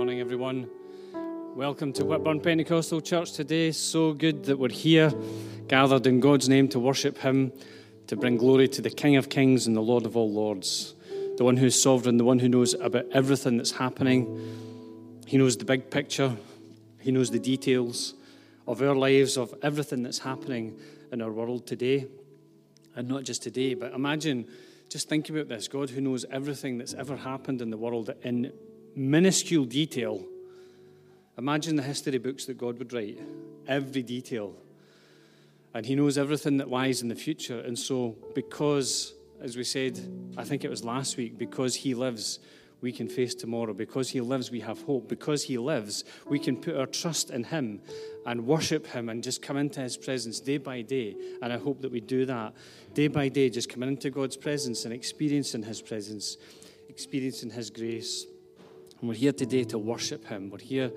morning, everyone. Welcome to Whitburn Pentecostal Church today. So good that we're here, gathered in God's name to worship Him, to bring glory to the King of Kings and the Lord of all Lords, the one who's sovereign, the one who knows about everything that's happening. He knows the big picture, He knows the details of our lives, of everything that's happening in our world today. And not just today, but imagine, just think about this God who knows everything that's ever happened in the world in minuscule detail. Imagine the history books that God would write, every detail. And He knows everything that lies in the future. And so, because, as we said, I think it was last week, because He lives, we can face tomorrow. Because He lives, we have hope. Because He lives, we can put our trust in Him and worship Him and just come into His presence day by day. And I hope that we do that day by day, just coming into God's presence and experiencing His presence, experiencing His grace. And we're here today to worship Him. We're here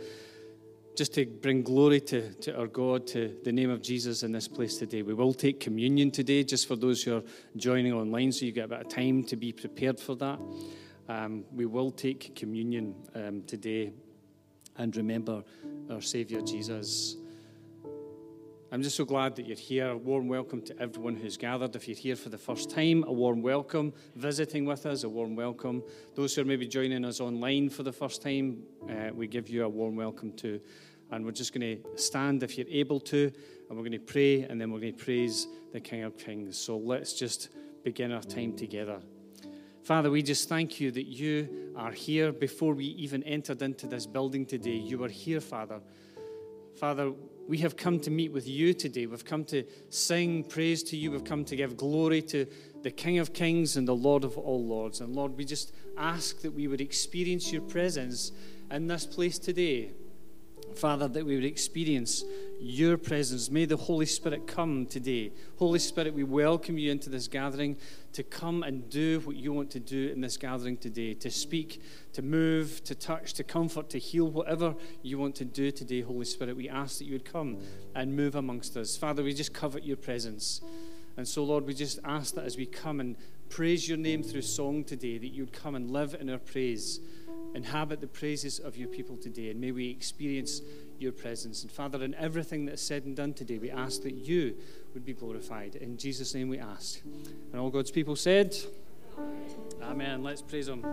just to bring glory to, to our God, to the name of Jesus in this place today. We will take communion today, just for those who are joining online, so you get a bit of time to be prepared for that. Um, we will take communion um, today and remember our Saviour Jesus. I'm just so glad that you're here. A warm welcome to everyone who's gathered. If you're here for the first time, a warm welcome. Visiting with us, a warm welcome. Those who are maybe joining us online for the first time, uh, we give you a warm welcome too. And we're just going to stand if you're able to, and we're going to pray, and then we're going to praise the King of Kings. So let's just begin our time together. Father, we just thank you that you are here before we even entered into this building today. You are here, Father. Father, we have come to meet with you today. We've come to sing praise to you. We've come to give glory to the King of Kings and the Lord of all Lords. And Lord, we just ask that we would experience your presence in this place today. Father, that we would experience your presence. May the Holy Spirit come today. Holy Spirit, we welcome you into this gathering to come and do what you want to do in this gathering today to speak, to move, to touch, to comfort, to heal, whatever you want to do today, Holy Spirit. We ask that you would come and move amongst us. Father, we just covet your presence. And so, Lord, we just ask that as we come and praise your name through song today, that you would come and live in our praise inhabit the praises of your people today, and may we experience your presence. And Father, in everything that is said and done today, we ask that you would be glorified. In Jesus' name we ask. And all God's people said, Amen. Amen. Let's praise Him.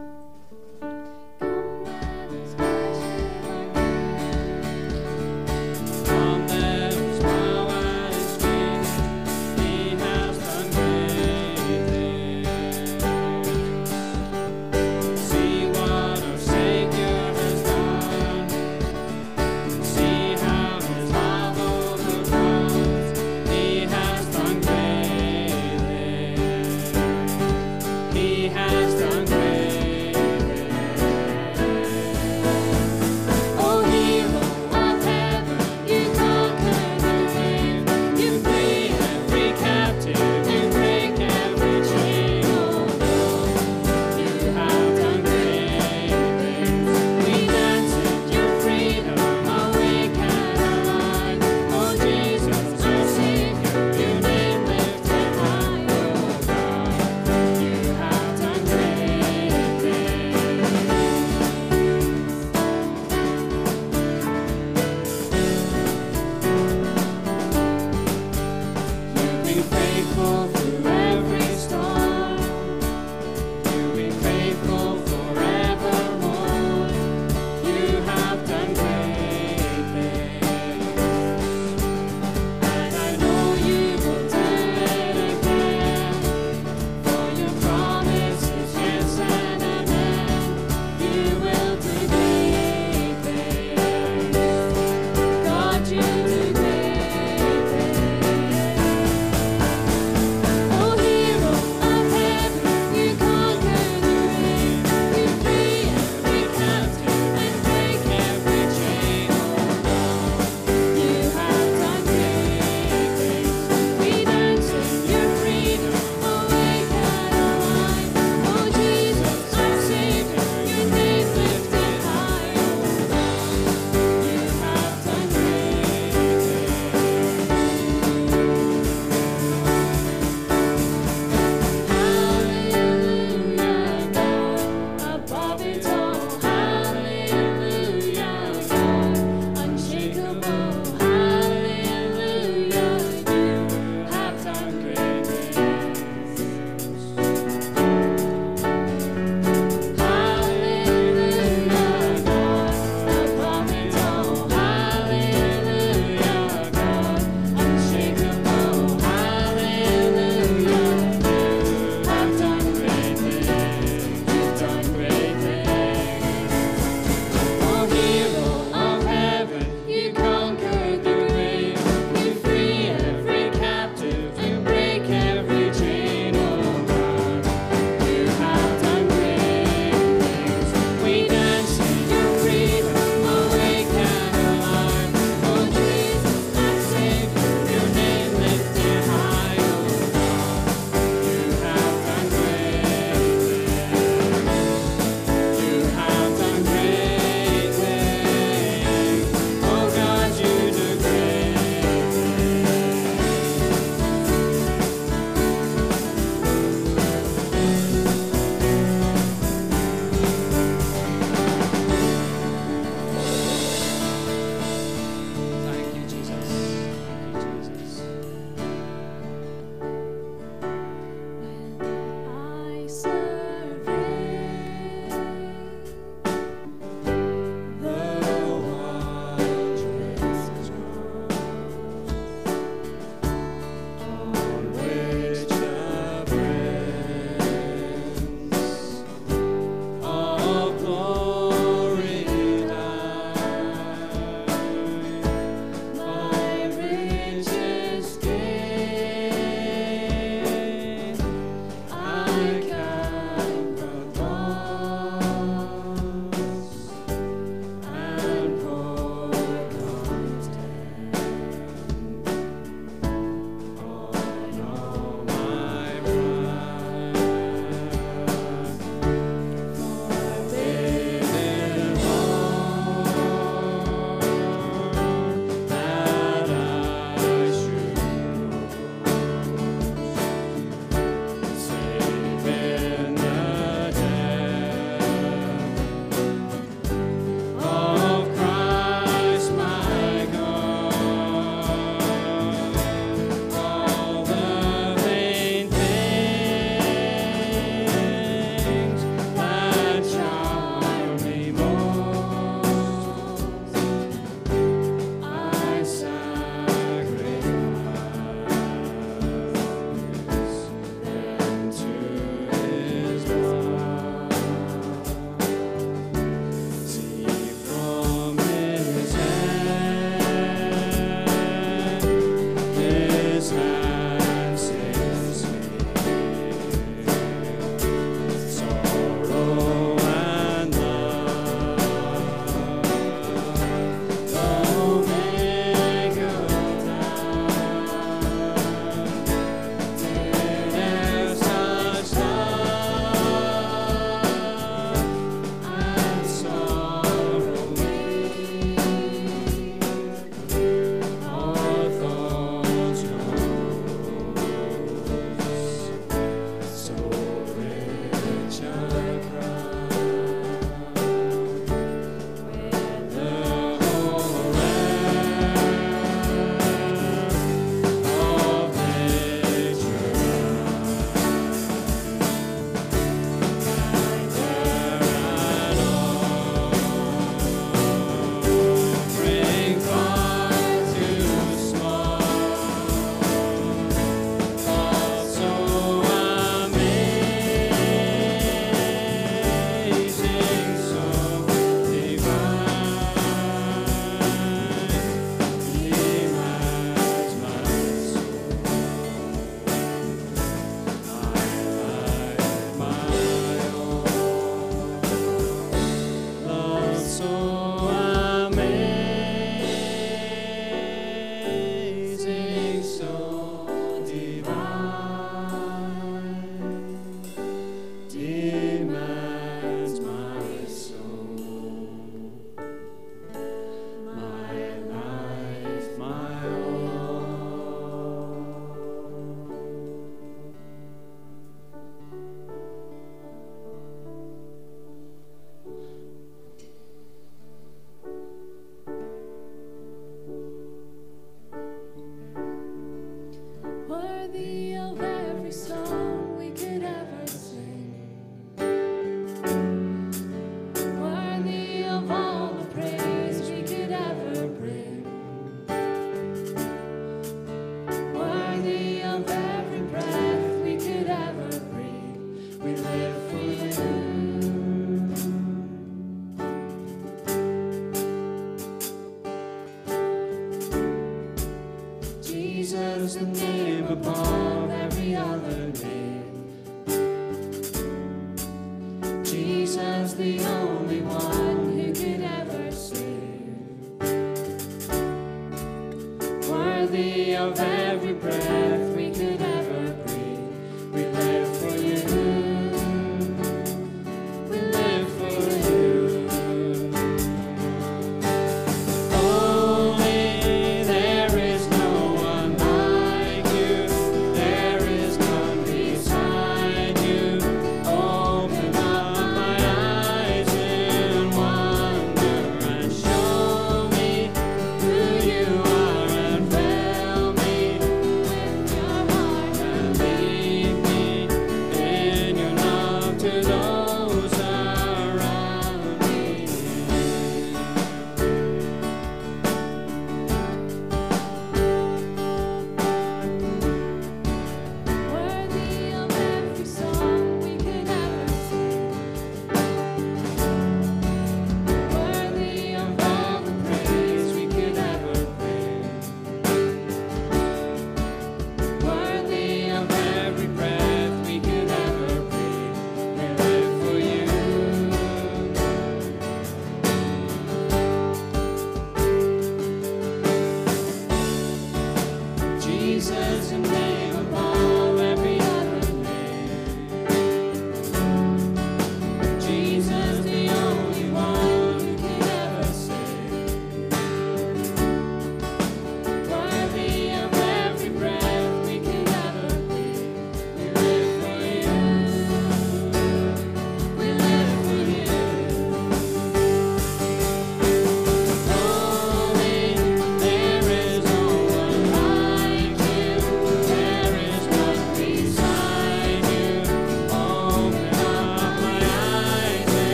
the name.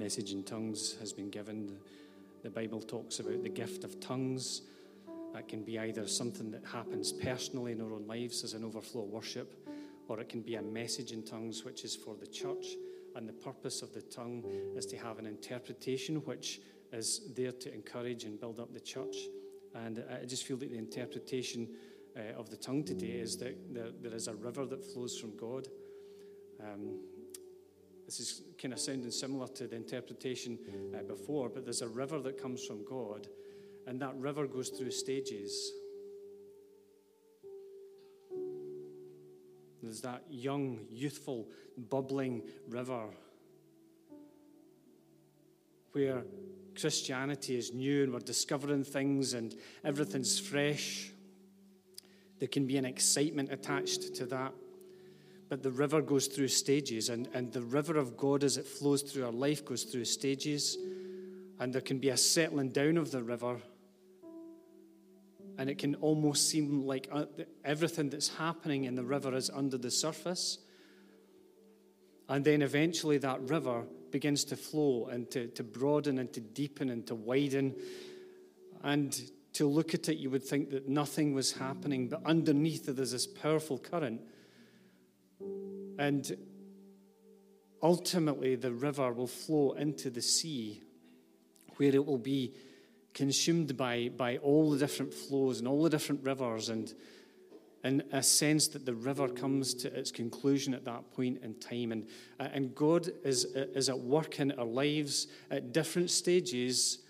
Message in tongues has been given. The Bible talks about the gift of tongues. That can be either something that happens personally in our own lives as an overflow worship, or it can be a message in tongues which is for the church. And the purpose of the tongue is to have an interpretation which is there to encourage and build up the church. And I just feel that the interpretation uh, of the tongue today is that there, there is a river that flows from God. Um, this is kind of sounding similar to the interpretation uh, before, but there's a river that comes from God, and that river goes through stages. There's that young, youthful, bubbling river where Christianity is new and we're discovering things and everything's fresh. There can be an excitement attached to that. But the river goes through stages, and, and the river of God, as it flows through our life, goes through stages. And there can be a settling down of the river. And it can almost seem like uh, everything that's happening in the river is under the surface. And then eventually that river begins to flow and to, to broaden and to deepen and to widen. And to look at it, you would think that nothing was happening, but underneath it, there's this powerful current and ultimately, the river will flow into the sea, where it will be consumed by, by all the different flows and all the different rivers, and in a sense that the river comes to its conclusion at that point in time. And, uh, and God is, uh, is at work in our lives at different stages,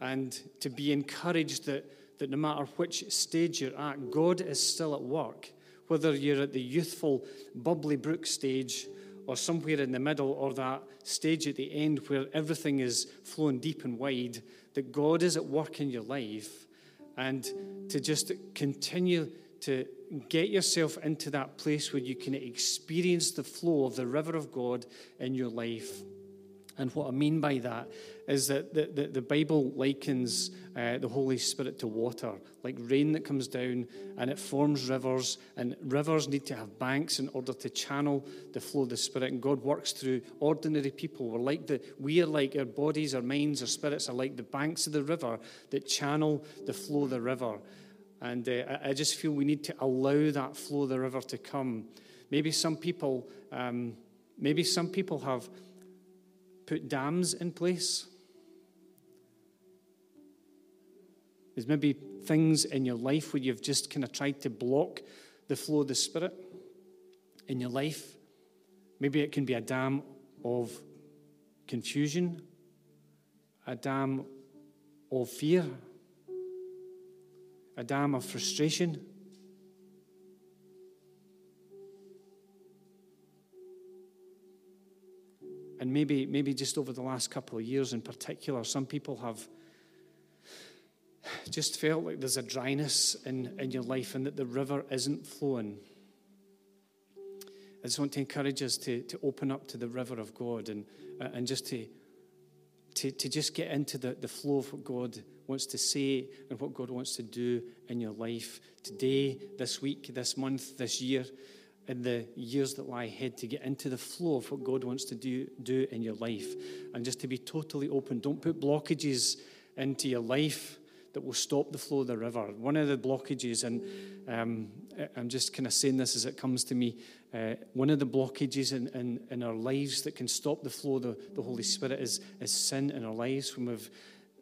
and to be encouraged that, that no matter which stage you're at, God is still at work whether you're at the youthful, bubbly brook stage or somewhere in the middle or that stage at the end where everything is flowing deep and wide, that God is at work in your life and to just continue to get yourself into that place where you can experience the flow of the river of God in your life. And what I mean by that is that the, the, the Bible likens uh, the Holy Spirit to water, like rain that comes down and it forms rivers. And rivers need to have banks in order to channel the flow of the Spirit. And God works through ordinary people. We're like the, we are like our bodies, our minds, our spirits are like the banks of the river that channel the flow of the river. And uh, I just feel we need to allow that flow of the river to come. Maybe some people, um, maybe some people have put dams in place. There's maybe things in your life where you've just kind of tried to block the flow of the Spirit in your life. Maybe it can be a dam of confusion, a dam of fear, a dam of frustration. And maybe, maybe just over the last couple of years in particular, some people have just felt like there's a dryness in, in your life and that the river isn't flowing. I just want to encourage us to, to open up to the river of God and, uh, and just to, to, to just get into the, the flow of what God wants to say and what God wants to do in your life today, this week, this month, this year, in the years that lie ahead, to get into the flow of what God wants to do, do in your life and just to be totally open. Don't put blockages into your life that will stop the flow of the river. One of the blockages, and um, I'm just kind of saying this as it comes to me, uh, one of the blockages in, in, in, our lives that can stop the flow of the, the Holy Spirit is, is sin in our lives. When we've,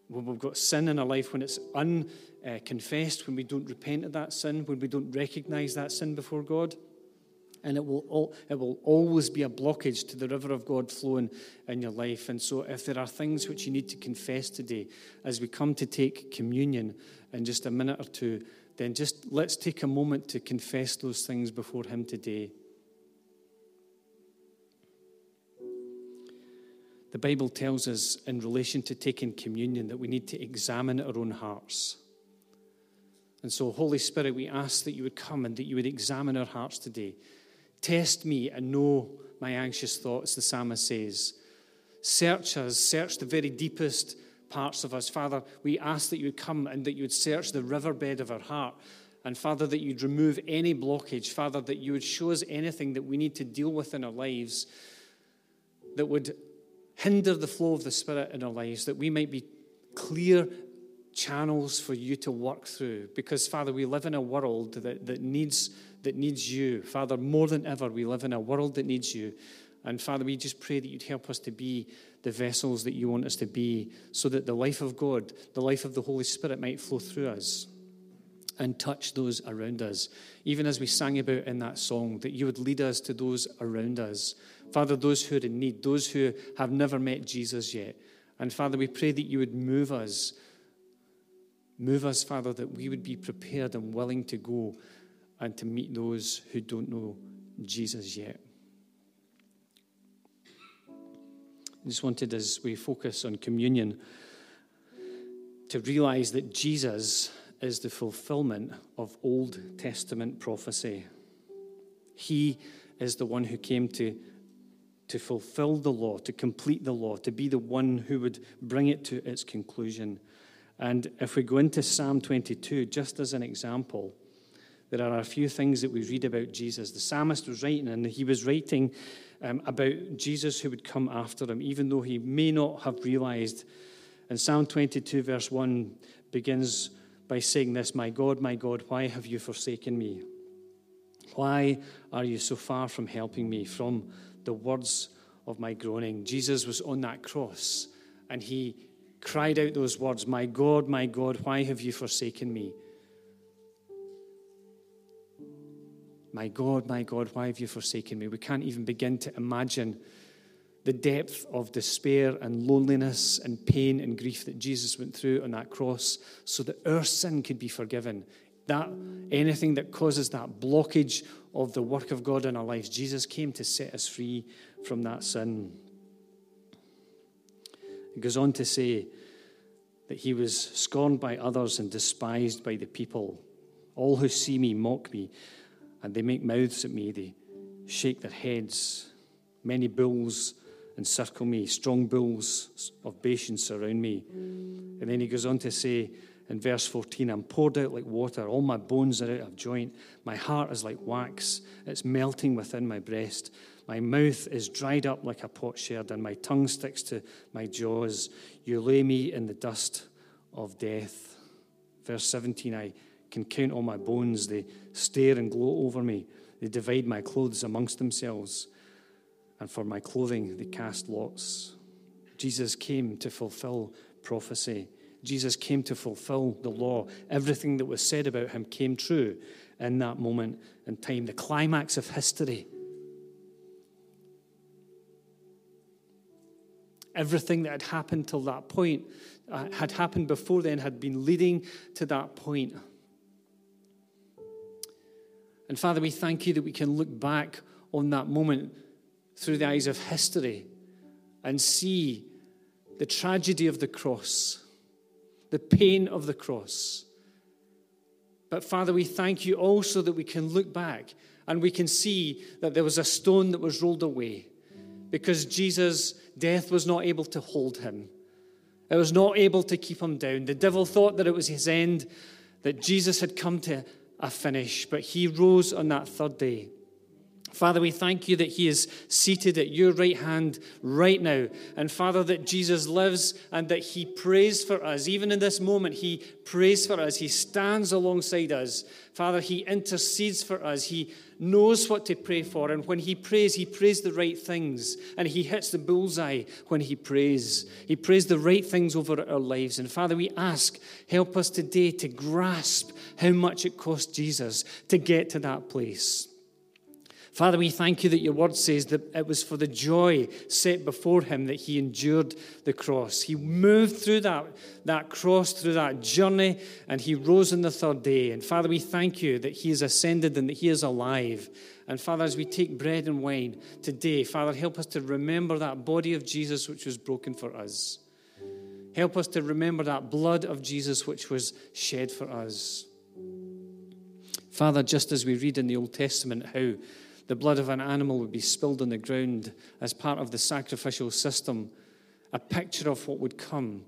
when we've got sin in our life, when it's unconfessed, when we don't repent of that sin, when we don't recognize that sin before God and it will, it will always be a blockage to the river of God flowing in your life. And so, if there are things which you need to confess today as we come to take communion in just a minute or two, then just let's take a moment to confess those things before Him today. The Bible tells us in relation to taking communion that we need to examine our own hearts. And so, Holy Spirit, we ask that you would come and that you would examine our hearts today Test me and know my anxious thoughts, the psalmist says. Search us, search the very deepest parts of us. Father, we ask that you would come and that you would search the riverbed of our heart. And Father, that you'd remove any blockage. Father, that you would show us anything that we need to deal with in our lives that would hinder the flow of the Spirit in our lives, that we might be clear channels for you to work through. Because, Father, we live in a world that, that needs that needs you. Father, more than ever, we live in a world that needs you. And Father, we just pray that you'd help us to be the vessels that you want us to be so that the life of God, the life of the Holy Spirit might flow through us and touch those around us. Even as we sang about in that song, that you would lead us to those around us. Father, those who are in need, those who have never met Jesus yet. And Father, we pray that you would move us. Move us, Father, that we would be prepared and willing to go and to meet those who don't know Jesus yet. I just wanted, as we focus on communion, to realize that Jesus is the fulfillment of Old Testament prophecy. He is the one who came to, to fulfill the law, to complete the law, to be the one who would bring it to its conclusion. And if we go into Psalm 22, just as an example, there are a few things that we read about Jesus. The psalmist was writing, and he was writing um, about Jesus who would come after him, even though he may not have realized. And Psalm 22, verse 1, begins by saying this My God, my God, why have you forsaken me? Why are you so far from helping me? From the words of my groaning. Jesus was on that cross, and he cried out those words My God, my God, why have you forsaken me? My God, my God, why have you forsaken me? We can't even begin to imagine the depth of despair and loneliness and pain and grief that Jesus went through on that cross so that our sin could be forgiven. That anything that causes that blockage of the work of God in our lives, Jesus came to set us free from that sin. It goes on to say that he was scorned by others and despised by the people. All who see me mock me and they make mouths at me, they shake their heads. Many bulls encircle me, strong bulls of Bashan surround me. And then he goes on to say in verse 14, I'm poured out like water, all my bones are out of joint, my heart is like wax, it's melting within my breast. My mouth is dried up like a potsherd, and my tongue sticks to my jaws. You lay me in the dust of death. Verse 17, I can count all my bones. They stare and gloat over me. They divide my clothes amongst themselves. And for my clothing, they cast lots. Jesus came to fulfill prophecy. Jesus came to fulfill the law. Everything that was said about him came true in that moment in time, the climax of history. Everything that had happened till that point, uh, had happened before then, had been leading to that point. And Father, we thank you that we can look back on that moment through the eyes of history and see the tragedy of the cross, the pain of the cross. But Father, we thank you also that we can look back and we can see that there was a stone that was rolled away because Jesus' death was not able to hold him. It was not able to keep him down. The devil thought that it was his end, that Jesus had come to a finish, but he rose on that third day. Father, we thank you that He is seated at your right hand right now. And Father, that Jesus lives and that He prays for us. Even in this moment, He prays for us. He stands alongside us. Father, He intercedes for us. He knows what to pray for. And when he prays, he prays the right things. And he hits the bullseye when he prays. He prays the right things over our lives. And Father, we ask, help us today to grasp how much it cost Jesus to get to that place. Father, we thank you that your word says that it was for the joy set before him that he endured the cross. He moved through that, that cross, through that journey, and he rose on the third day. And Father, we thank you that he is ascended and that he is alive. And Father, as we take bread and wine today, Father, help us to remember that body of Jesus which was broken for us. Help us to remember that blood of Jesus which was shed for us. Father, just as we read in the Old Testament how the blood of an animal would be spilled on the ground as part of the sacrificial system, a picture of what would come.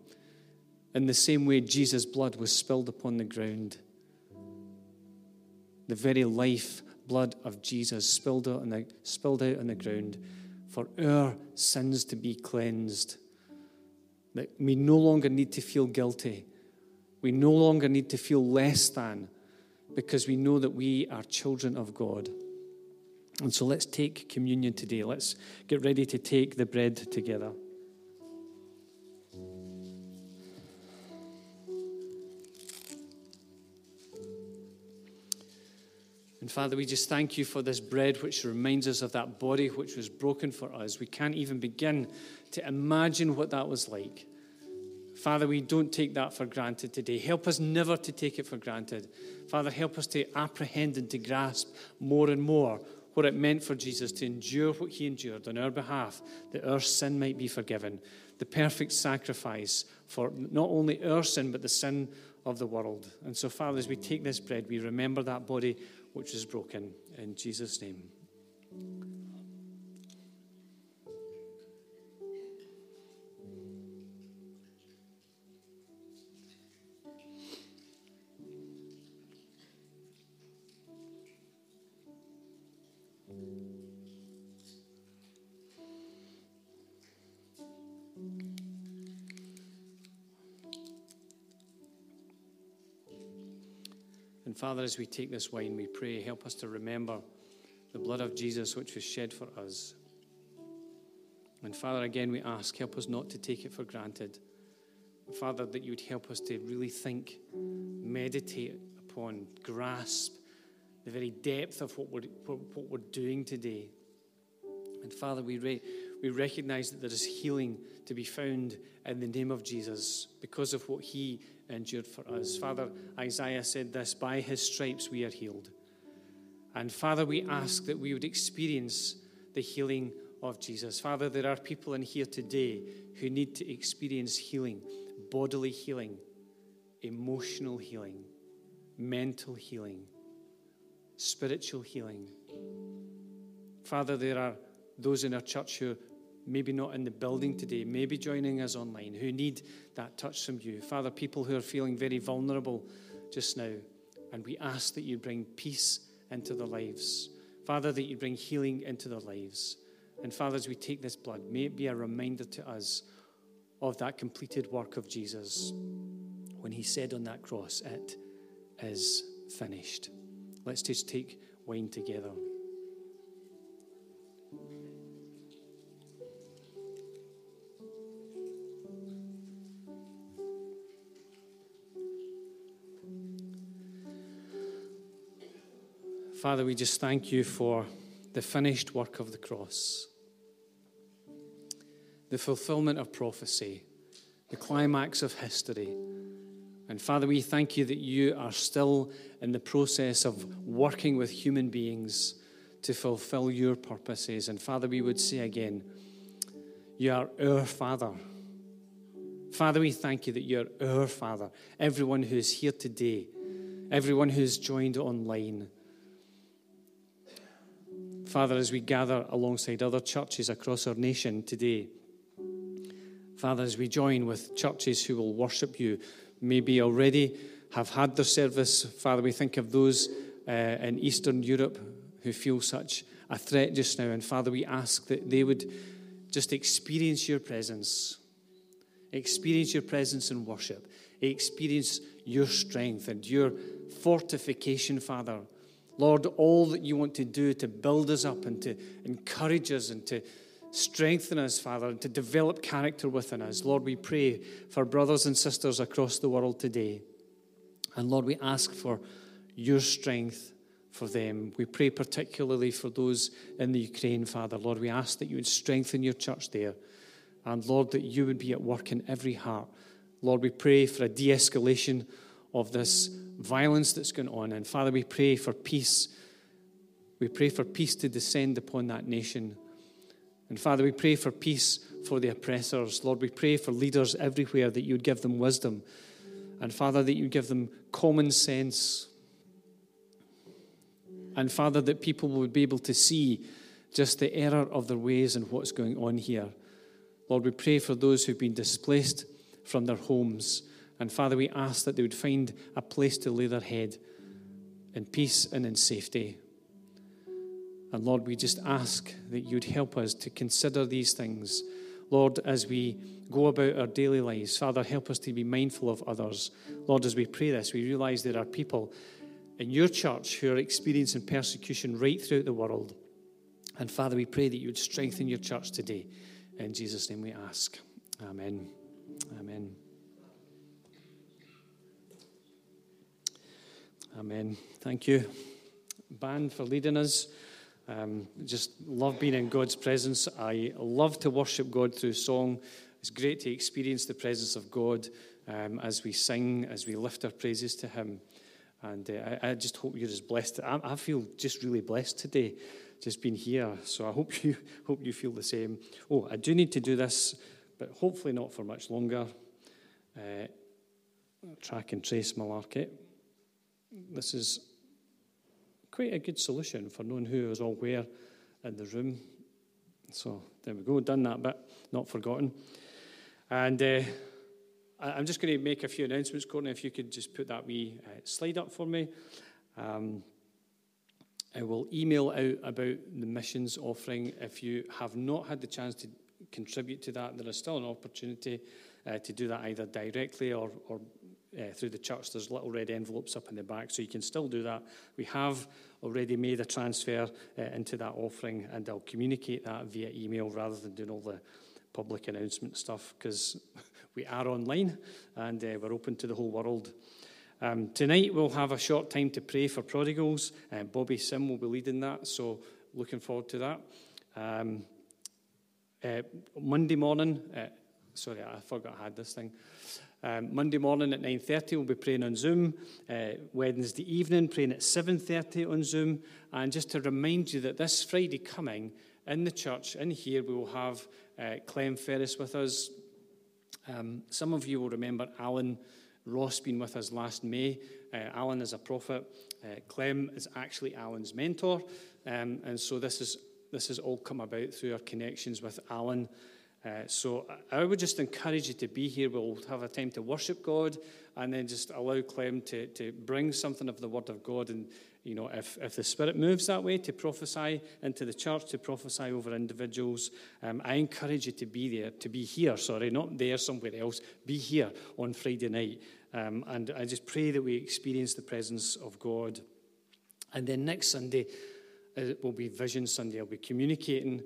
In the same way, Jesus' blood was spilled upon the ground. The very life blood of Jesus spilled out on the, spilled out on the ground for our sins to be cleansed. That we no longer need to feel guilty. We no longer need to feel less than because we know that we are children of God. And so let's take communion today. Let's get ready to take the bread together. And Father, we just thank you for this bread which reminds us of that body which was broken for us. We can't even begin to imagine what that was like. Father, we don't take that for granted today. Help us never to take it for granted. Father, help us to apprehend and to grasp more and more what it meant for Jesus to endure what he endured on our behalf, that our sin might be forgiven. The perfect sacrifice for not only our sin, but the sin of the world. And so, Father, as we take this bread, we remember that body which is broken. In Jesus' name. And Father, as we take this wine, we pray, help us to remember the blood of Jesus which was shed for us. And Father, again, we ask, help us not to take it for granted. Father, that you would help us to really think, meditate upon, grasp the very depth of what we're, what we're doing today. And Father, we, re- we recognize that there is healing to be found in the name of Jesus because of what he endured for us. Father, Isaiah said this by his stripes we are healed. And Father, we ask that we would experience the healing of Jesus. Father, there are people in here today who need to experience healing, bodily healing, emotional healing, mental healing, spiritual healing. Father, there are those in our church who maybe not in the building today, maybe joining us online, who need that touch from you. Father, people who are feeling very vulnerable just now, and we ask that you bring peace into their lives. Father, that you bring healing into their lives. And Father, as we take this blood, may it be a reminder to us of that completed work of Jesus when he said on that cross, It is finished. Let's just take wine together. Father, we just thank you for the finished work of the cross, the fulfillment of prophecy, the climax of history. And Father, we thank you that you are still in the process of working with human beings to fulfill your purposes. And Father, we would say again, you are our Father. Father, we thank you that you're our Father. Everyone who is here today, everyone who's joined online, Father, as we gather alongside other churches across our nation today, Father, as we join with churches who will worship you, maybe already have had their service, Father, we think of those uh, in Eastern Europe who feel such a threat just now. And Father, we ask that they would just experience your presence, experience your presence in worship, experience your strength and your fortification, Father. Lord, all that you want to do to build us up and to encourage us and to strengthen us, Father, and to develop character within us. Lord, we pray for brothers and sisters across the world today. And Lord, we ask for your strength for them. We pray particularly for those in the Ukraine, Father. Lord, we ask that you would strengthen your church there. And Lord, that you would be at work in every heart. Lord, we pray for a de escalation of this violence that's going on. And Father, we pray for peace. We pray for peace to descend upon that nation. And Father, we pray for peace for the oppressors. Lord, we pray for leaders everywhere that you would give them wisdom. And Father, that you'd give them common sense and Father, that people would be able to see just the error of their ways and what's going on here. Lord, we pray for those who've been displaced from their homes. And Father, we ask that they would find a place to lay their head in peace and in safety. And Lord, we just ask that you'd help us to consider these things. Lord, as we go about our daily lives, Father, help us to be mindful of others. Lord, as we pray this, we realize there are people in your church who are experiencing persecution right throughout the world. And Father, we pray that you would strengthen your church today. In Jesus' name we ask. Amen. Amen. Amen. Thank you, band, for leading us. Um, just love being in God's presence. I love to worship God through song. It's great to experience the presence of God um, as we sing, as we lift our praises to Him. And uh, I, I, just hope you're as blessed. I, I, feel just really blessed today, just being here. So I hope you hope you feel the same. Oh, I do need to do this, but hopefully not for much longer. Uh, track and trace malarkey. This is quite a good solution for knowing who is all where in the room. So there we go, done that bit, not forgotten. And uh, I'm just going to make a few announcements, Courtney, if you could just put that wee uh, slide up for me. Um, I will email out about the missions offering. If you have not had the chance to contribute to that, there is still an opportunity uh, to do that either directly or, or uh, through the church. There's little red envelopes up in the back, so you can still do that. We have already made a transfer uh, into that offering, and I'll communicate that via email rather than doing all the public announcement stuff because we are online and uh, we're open to the whole world. Um, tonight we'll have a short time to pray for prodigals. Uh, Bobby Sim will be leading that, so looking forward to that. Um, uh, Monday morning, uh, sorry, I forgot I had this thing. Um, Monday morning at 9.30 we'll be praying on Zoom. Uh, Wednesday evening praying at 7.30 on Zoom. And just to remind you that this Friday coming in the church, in here, we will have uh, Clem Ferris with us. Um, some of you will remember Alan Ross being with us last May. Uh, Alan is a prophet. Uh, Clem is actually Alan's mentor. Um, and so this, is, this has all come about through our connections with Alan. Uh, so I would just encourage you to be here. We'll have a time to worship God and then just allow Clem to, to bring something of the Word of God and you know, if, if the Spirit moves that way to prophesy into the church, to prophesy over individuals, um, I encourage you to be there, to be here, sorry, not there somewhere else, be here on Friday night. Um, and I just pray that we experience the presence of God. And then next Sunday, it uh, will be Vision Sunday. I'll be communicating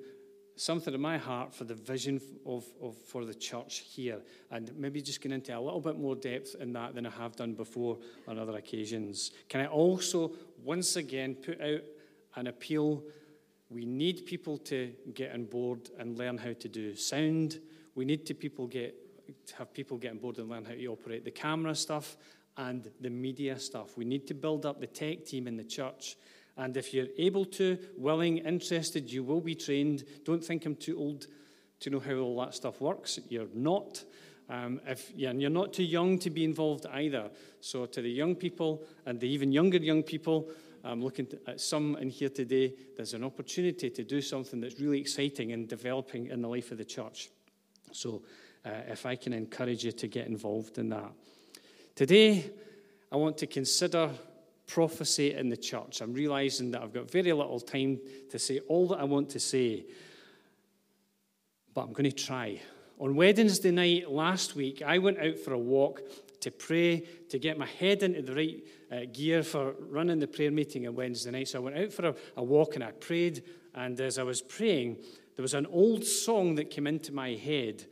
something in my heart for the vision of, of, for the church here, and maybe just get into a little bit more depth in that than I have done before on other occasions. Can I also once again put out an appeal? We need people to get on board and learn how to do sound. We need to people get to have people get on board and learn how to operate the camera stuff and the media stuff. We need to build up the tech team in the church and if you're able to, willing, interested, you will be trained. Don't think I'm too old to know how all that stuff works. You're not. Um, if, yeah, and you're not too young to be involved either. So, to the young people and the even younger young people, I'm looking at some in here today, there's an opportunity to do something that's really exciting and developing in the life of the church. So, uh, if I can encourage you to get involved in that. Today, I want to consider prophecy in the church. I'm realizing that I've got very little time to say all that I want to say, but I'm going to try. On Wednesday night last week, I went out for a walk to pray, to get my head into the right uh, gear for running the prayer meeting on Wednesday night. So I went out for a, a walk and I prayed. And as I was praying, there was an old song that came into my head.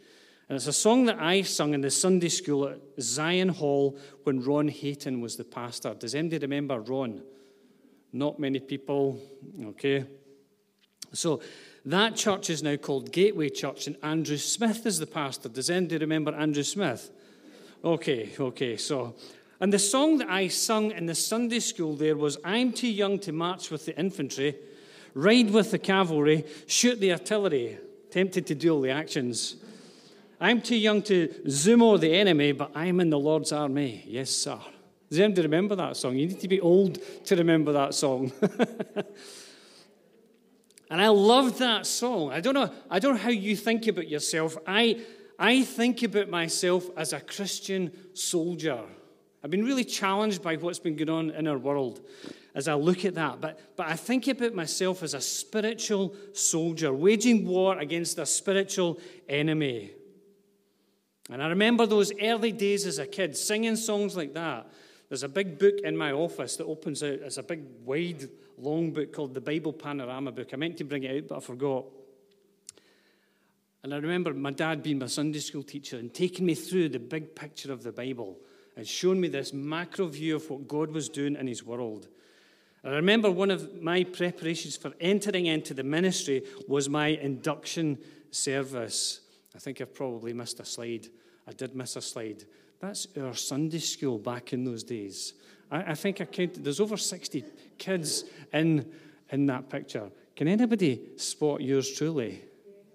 And it's a song that I sung in the Sunday school at Zion Hall when Ron Hayton was the pastor. Does anybody remember Ron? Not many people. Okay. So that church is now called Gateway Church, and Andrew Smith is the pastor. Does anybody remember Andrew Smith? Okay, okay. So, and the song that I sung in the Sunday school there was I'm too young to march with the infantry, ride with the cavalry, shoot the artillery, tempted to do all the actions. I'm too young to zoom zumo the enemy, but I'm in the Lord's army. Yes, sir. Does anybody remember that song? You need to be old to remember that song. and I love that song. I don't know, I don't know how you think about yourself. I I think about myself as a Christian soldier. I've been really challenged by what's been going on in our world as I look at that. But, but I think about myself as a spiritual soldier, waging war against a spiritual enemy. And I remember those early days as a kid, singing songs like that. There's a big book in my office that opens out. It's a big, wide, long book called the Bible Panorama Book. I meant to bring it out, but I forgot. And I remember my dad being my Sunday school teacher and taking me through the big picture of the Bible and showing me this macro view of what God was doing in his world. And I remember one of my preparations for entering into the ministry was my induction service. I think I've probably missed a slide. I did miss a slide. That's our Sunday school back in those days. I, I think I counted, there's over 60 kids in, in that picture. Can anybody spot yours truly?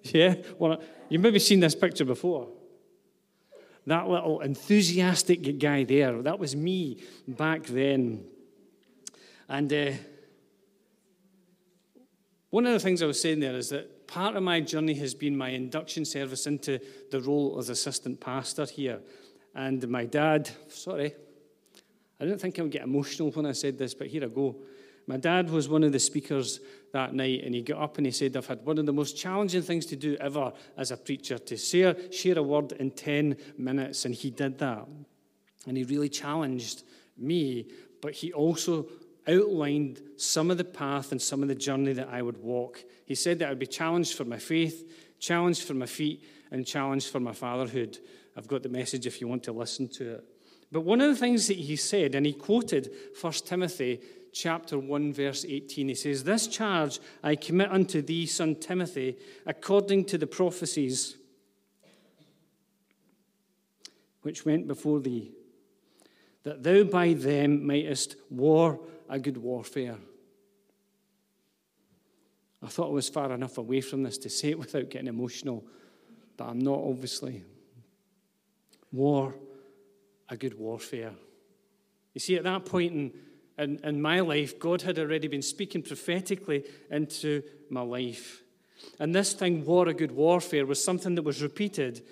Yeah? Well, you've maybe seen this picture before. That little enthusiastic guy there, that was me back then. And uh, one of the things I was saying there is that part of my journey has been my induction service into the role as assistant pastor here. And my dad, sorry, I didn't think I would get emotional when I said this, but here I go. My dad was one of the speakers that night, and he got up and he said, I've had one of the most challenging things to do ever as a preacher to share, share a word in 10 minutes. And he did that. And he really challenged me, but he also outlined some of the path and some of the journey that I would walk. He said that I would be challenged for my faith, challenged for my feet, and challenged for my fatherhood. I've got the message if you want to listen to it. But one of the things that he said, and he quoted 1 Timothy chapter 1, verse 18. He says, This charge I commit unto thee, son Timothy, according to the prophecies which went before thee, that thou by them mightest war a good warfare. I thought I was far enough away from this to say it without getting emotional, but I'm not, obviously. War, a good warfare. You see, at that point in in, in my life, God had already been speaking prophetically into my life. And this thing, War a Good Warfare, was something that was repeated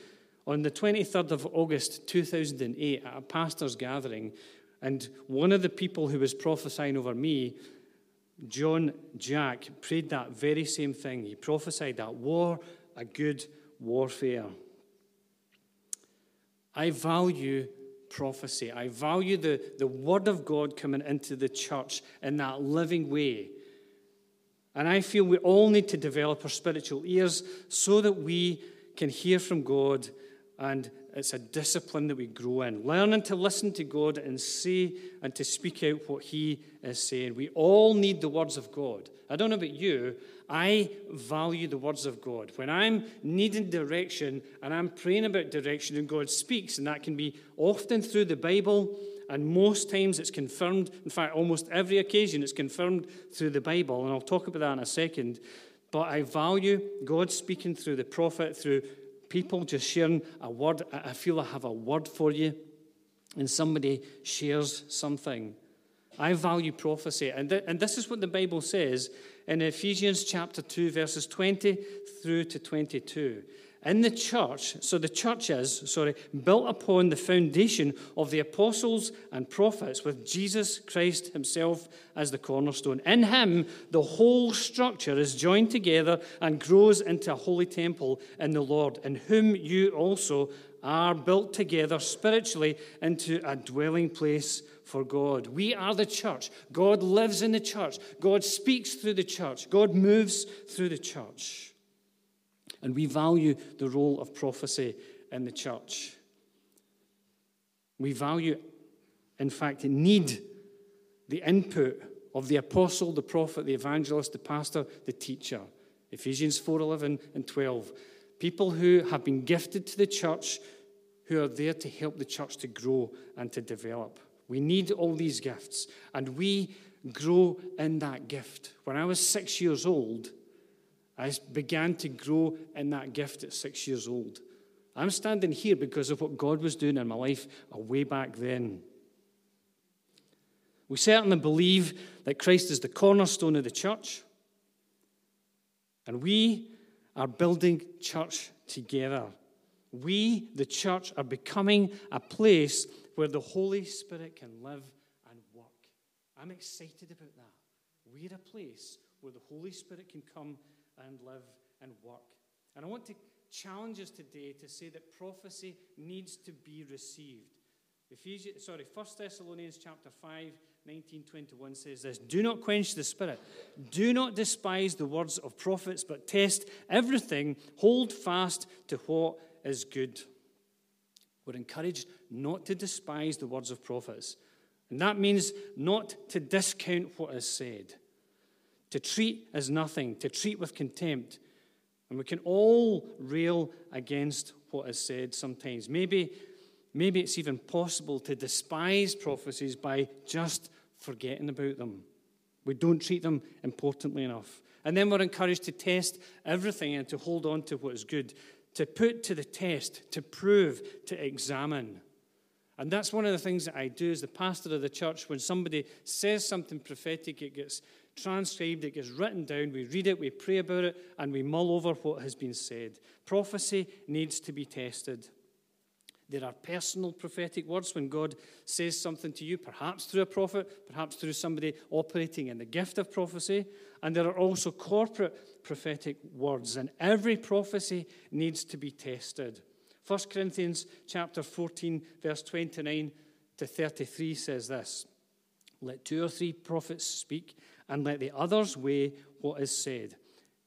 on the 23rd of August 2008 at a pastor's gathering. And one of the people who was prophesying over me, John Jack, prayed that very same thing. He prophesied that war, a good warfare. I value prophecy. I value the, the Word of God coming into the church in that living way. And I feel we all need to develop our spiritual ears so that we can hear from God and it's a discipline that we grow in. Learning to listen to God and say and to speak out what He is saying. We all need the words of God. I don't know about you, I value the words of God. When I'm needing direction and I'm praying about direction and God speaks, and that can be often through the Bible, and most times it's confirmed. In fact, almost every occasion it's confirmed through the Bible, and I'll talk about that in a second. But I value God speaking through the prophet, through people just sharing a word. I feel I have a word for you, and somebody shares something. I value prophecy. And, th- and this is what the Bible says in Ephesians chapter 2, verses 20 through to 22. In the church, so the church is, sorry, built upon the foundation of the apostles and prophets with Jesus Christ himself as the cornerstone. In him, the whole structure is joined together and grows into a holy temple in the Lord, in whom you also are built together spiritually into a dwelling place for God. We are the church. God lives in the church. God speaks through the church. God moves through the church. And we value the role of prophecy in the church. We value, in fact, need the input of the apostle, the prophet, the evangelist, the pastor, the teacher. Ephesians 4:11 and 12. People who have been gifted to the church who are there to help the church to grow and to develop. We need all these gifts, and we grow in that gift. When I was six years old, I began to grow in that gift at six years old. I'm standing here because of what God was doing in my life way back then. We certainly believe that Christ is the cornerstone of the church, and we are building church together. We, the church, are becoming a place where the Holy Spirit can live and work. I'm excited about that. We're a place where the Holy Spirit can come and live and work. And I want to challenge us today to say that prophecy needs to be received. Ephesians, sorry, 1 Thessalonians chapter 5, 19, 21 says this Do not quench the spirit. Do not despise the words of prophets, but test everything. Hold fast to what is good. We're encouraged not to despise the words of prophets. And that means not to discount what is said to treat as nothing, to treat with contempt. And we can all rail against what is said sometimes. Maybe, maybe it's even possible to despise prophecies by just forgetting about them. We don't treat them importantly enough. And then we're encouraged to test everything and to hold on to what is good, to put to the test, to prove, to examine. And that's one of the things that I do as the pastor of the church. When somebody says something prophetic, it gets transcribed, it gets written down, we read it, we pray about it, and we mull over what has been said. Prophecy needs to be tested. There are personal prophetic words when God says something to you, perhaps through a prophet, perhaps through somebody operating in the gift of prophecy. And there are also corporate prophetic words, and every prophecy needs to be tested. 1 Corinthians chapter 14, verse 29 to 33 says this Let two or three prophets speak, and let the others weigh what is said.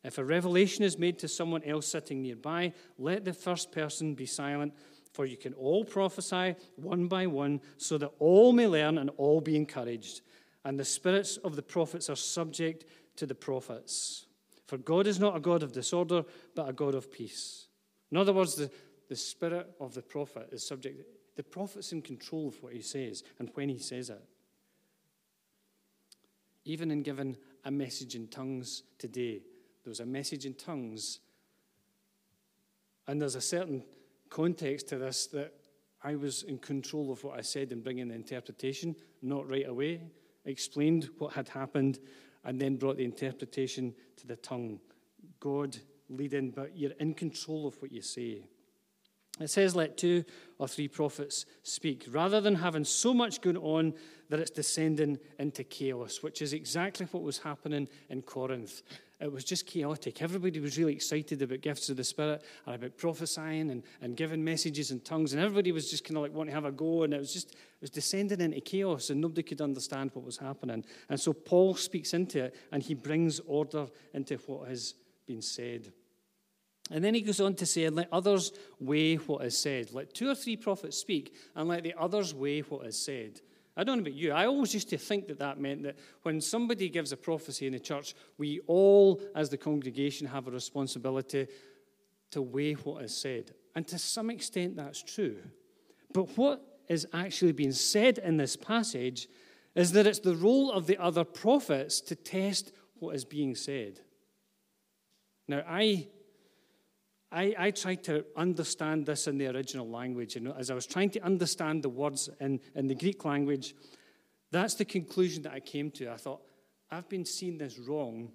If a revelation is made to someone else sitting nearby, let the first person be silent, for you can all prophesy one by one, so that all may learn and all be encouraged. And the spirits of the prophets are subject to the prophets. For God is not a God of disorder, but a God of peace. In other words, the, the spirit of the prophet is subject. The prophet's in control of what he says and when he says it even in giving a message in tongues today. There was a message in tongues, and there's a certain context to this that I was in control of what I said and bringing the interpretation, not right away. explained what had happened, and then brought the interpretation to the tongue. God leading, but you're in control of what you say. It says, let two or three prophets speak, rather than having so much going on that it's descending into chaos, which is exactly what was happening in Corinth. It was just chaotic. Everybody was really excited about gifts of the Spirit and about prophesying and, and giving messages in tongues, and everybody was just kind of like wanting to have a go, and it was just it was descending into chaos, and nobody could understand what was happening. And so Paul speaks into it, and he brings order into what has been said. And then he goes on to say, and let others weigh what is said. Let two or three prophets speak, and let the others weigh what is said. I don't know about you. I always used to think that that meant that when somebody gives a prophecy in the church, we all, as the congregation, have a responsibility to weigh what is said. And to some extent, that's true. But what is actually being said in this passage is that it's the role of the other prophets to test what is being said. Now, I I, I, tried to understand this in the original language. And as I was trying to understand the words in, in the Greek language, that's the conclusion that I came to. I thought, I've been seeing this wrong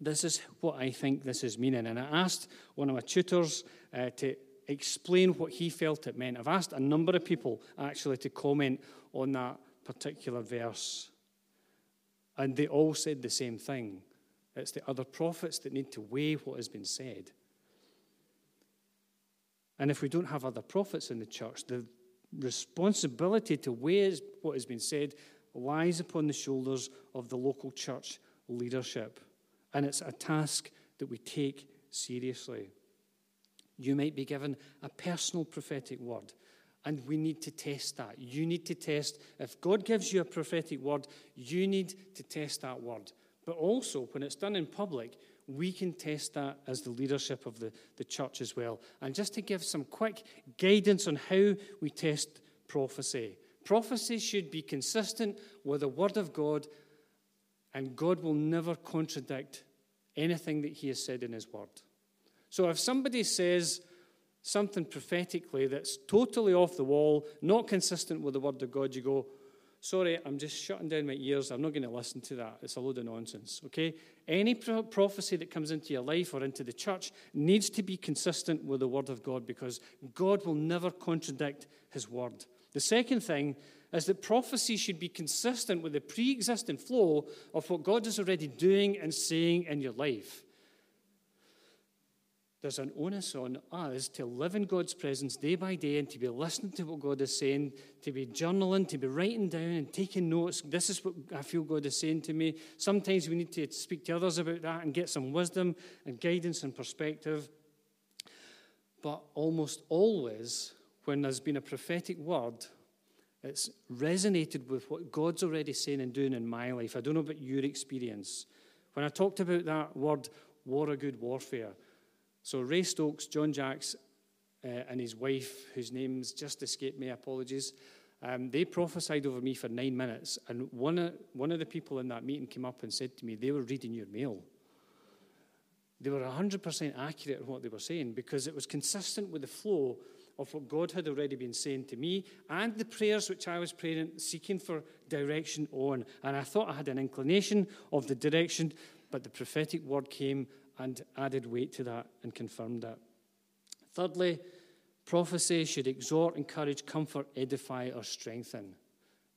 this is what I think this is meaning. And I asked one of my tutors uh, to explain what he felt it meant. I've asked a number of people actually to comment on that particular verse. And they all said the same thing. It's the other prophets that need to weigh what has been said. And if we don't have other prophets in the church, the responsibility to weigh what has been said lies upon the shoulders of the local church leadership. And it's a task that we take seriously. You might be given a personal prophetic word, and we need to test that. You need to test, if God gives you a prophetic word, you need to test that word. But also, when it's done in public, we can test that as the leadership of the, the church as well. And just to give some quick guidance on how we test prophecy prophecy should be consistent with the Word of God, and God will never contradict anything that He has said in His Word. So if somebody says something prophetically that's totally off the wall, not consistent with the Word of God, you go, Sorry, I'm just shutting down my ears. I'm not going to listen to that. It's a load of nonsense, okay? Any pro- prophecy that comes into your life or into the church needs to be consistent with the Word of God because God will never contradict His Word. The second thing is that prophecy should be consistent with the pre existing flow of what God is already doing and saying in your life there's an onus on us to live in God's presence day by day and to be listening to what God is saying, to be journaling, to be writing down and taking notes. This is what I feel God is saying to me. Sometimes we need to speak to others about that and get some wisdom and guidance and perspective. But almost always, when there's been a prophetic word, it's resonated with what God's already saying and doing in my life. I don't know about your experience. When I talked about that word, war a good warfare, so Ray Stokes, John Jacks, uh, and his wife, whose name's just escaped me, apologies, um, they prophesied over me for nine minutes. And one of, one of the people in that meeting came up and said to me, They were reading your mail. They were 100% accurate in what they were saying because it was consistent with the flow of what God had already been saying to me and the prayers which I was praying, seeking for direction on. And I thought I had an inclination of the direction, but the prophetic word came and added weight to that and confirmed that. Thirdly, prophecy should exhort, encourage, comfort, edify, or strengthen.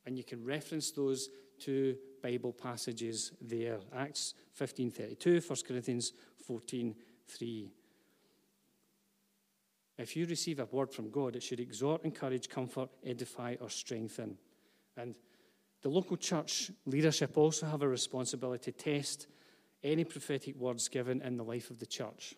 And you can reference those two Bible passages there Acts 15:32, 1 Corinthians 14:3. If you receive a word from God, it should exhort, encourage, comfort, edify, or strengthen. And the local church leadership also have a responsibility to test any prophetic words given in the life of the church.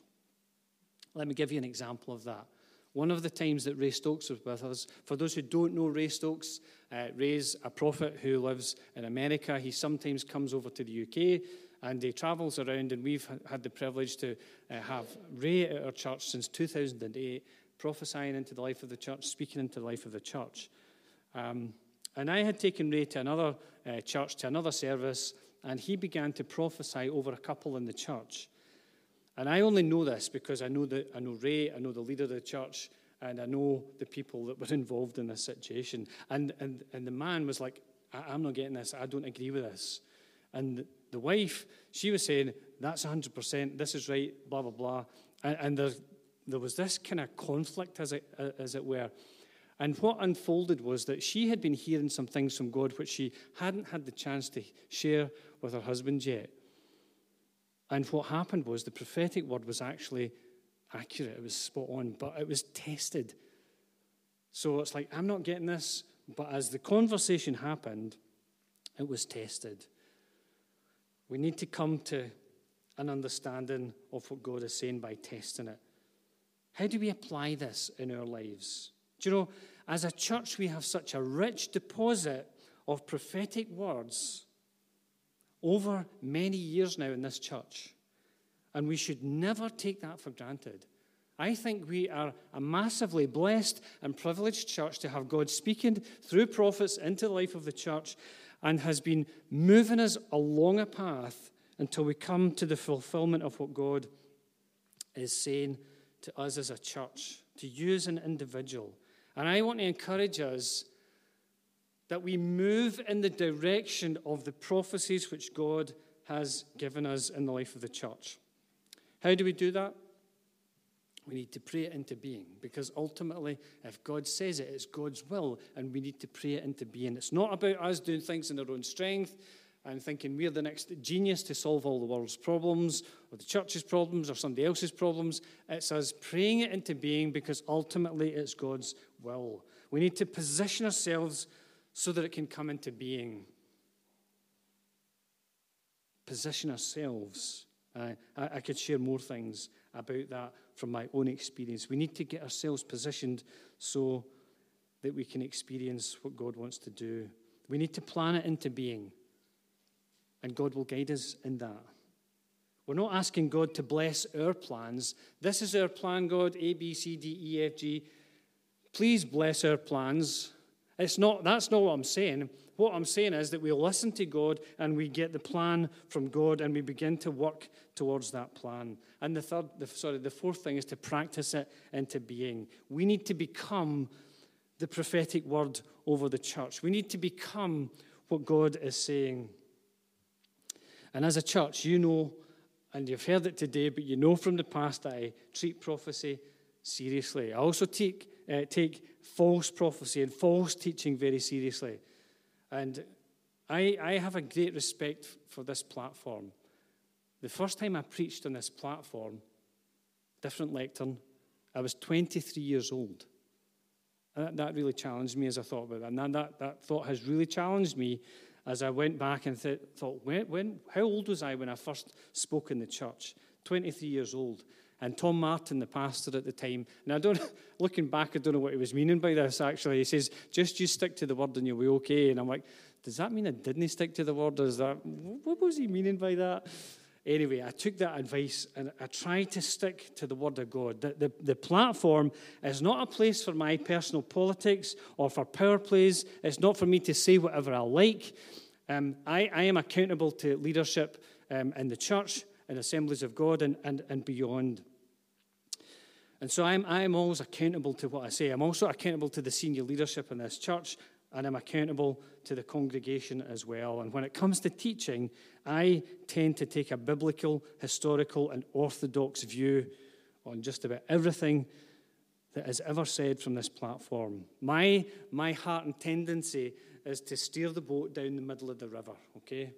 Let me give you an example of that. One of the times that Ray Stokes was with us, for those who don't know Ray Stokes, uh, Ray's a prophet who lives in America. He sometimes comes over to the UK and he travels around, and we've had the privilege to uh, have Ray at our church since 2008, prophesying into the life of the church, speaking into the life of the church. Um, and I had taken Ray to another uh, church, to another service, and he began to prophesy over a couple in the church. And I only know this because I know, the, I know Ray, I know the leader of the church, and I know the people that were involved in this situation. And, and, and the man was like, I'm not getting this, I don't agree with this. And the wife, she was saying, That's 100%, this is right, blah, blah, blah. And, and there, there was this kind of conflict, as it, as it were. And what unfolded was that she had been hearing some things from God which she hadn't had the chance to share with her husband yet. And what happened was the prophetic word was actually accurate, it was spot on, but it was tested. So it's like, I'm not getting this, but as the conversation happened, it was tested. We need to come to an understanding of what God is saying by testing it. How do we apply this in our lives? Do you know, as a church, we have such a rich deposit of prophetic words over many years now in this church. And we should never take that for granted. I think we are a massively blessed and privileged church to have God speaking through prophets into the life of the church and has been moving us along a path until we come to the fulfillment of what God is saying to us as a church, to you as an individual. And I want to encourage us that we move in the direction of the prophecies which God has given us in the life of the church. How do we do that? We need to pray it into being because ultimately, if God says it, it's God's will, and we need to pray it into being. It's not about us doing things in our own strength and thinking we're the next genius to solve all the world's problems or the church's problems or somebody else's problems. It's us praying it into being because ultimately it's God's will. We need to position ourselves so that it can come into being. Position ourselves. I, I could share more things about that from my own experience. We need to get ourselves positioned so that we can experience what God wants to do. We need to plan it into being, and God will guide us in that. We're not asking God to bless our plans. This is our plan, God, A, B, C, D, E, F, G. Please bless our plans. It's not, that's not what I'm saying. What I'm saying is that we listen to God and we get the plan from God and we begin to work towards that plan. And the third, the, sorry, the fourth thing is to practice it into being. We need to become the prophetic word over the church. We need to become what God is saying. And as a church, you know, and you've heard it today, but you know from the past that I treat prophecy seriously. I also take, uh, take false prophecy and false teaching very seriously. And I, I have a great respect for this platform. The first time I preached on this platform, different lectern, I was 23 years old. And that, that really challenged me as I thought about that. And that, that thought has really challenged me as I went back and th- thought, when, when, how old was I when I first spoke in the church? 23 years old. And Tom Martin, the pastor at the time, and I don't, looking back, I don't know what he was meaning by this actually. He says, just you stick to the word and you'll be okay. And I'm like, does that mean I didn't stick to the word? Is that, what was he meaning by that? Anyway, I took that advice and I tried to stick to the Word of God. The, the, the, platform is not a place for my personal politics or for power plays. It's not for me to say whatever I like. Um, I, I, am accountable to leadership um, in the church and assemblies of God and, and, and beyond. And so I'm, I'm always accountable to what I say. I'm also accountable to the senior leadership in this church, and I'm accountable to the congregation as well. And when it comes to teaching, I tend to take a biblical, historical, and orthodox view on just about everything that is ever said from this platform. My, my heart and tendency is to steer the boat down the middle of the river, okay?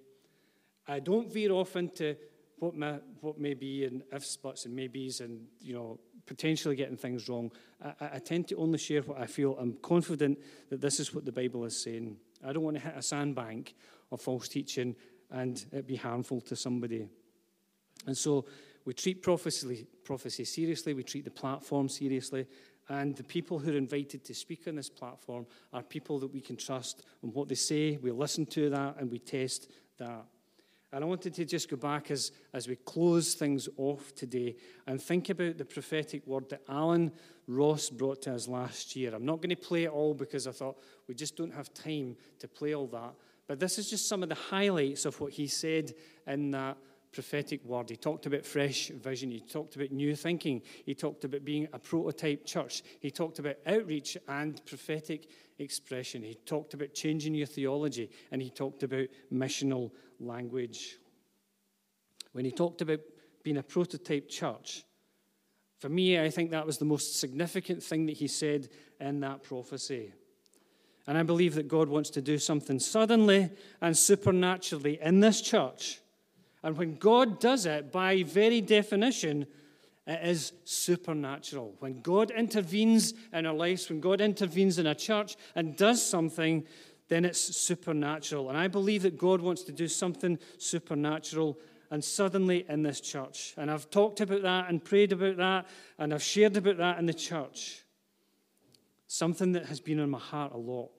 I don't veer off into what what may be and ifs, buts, and maybes, and you know potentially getting things wrong. I, I, tend to only share what I feel. I'm confident that this is what the Bible is saying. I don't want to hit a sandbank of false teaching and it be harmful to somebody. And so we treat prophecy, prophecy seriously. We treat the platform seriously. And the people who are invited to speak on this platform are people that we can trust and what they say. We listen to that and we test that. And I wanted to just go back as, as we close things off today and think about the prophetic word that Alan Ross brought to us last year. I'm not going to play it all because I thought we just don't have time to play all that. But this is just some of the highlights of what he said in that prophetic word. He talked about fresh vision. He talked about new thinking. He talked about being a prototype church. He talked about outreach and prophetic expression. He talked about changing your theology. And he talked about missional language. When he talked about being a prototype church, for me, I think that was the most significant thing that he said in that prophecy. And I believe that God wants to do something suddenly and supernaturally in this church. And when God does it, by very definition, it is supernatural. When God intervenes in our lives, when God intervenes in a church and does something, then it's supernatural. And I believe that God wants to do something supernatural and suddenly in this church. And I've talked about that and prayed about that, and I've shared about that in the church. Something that has been on my heart a lot.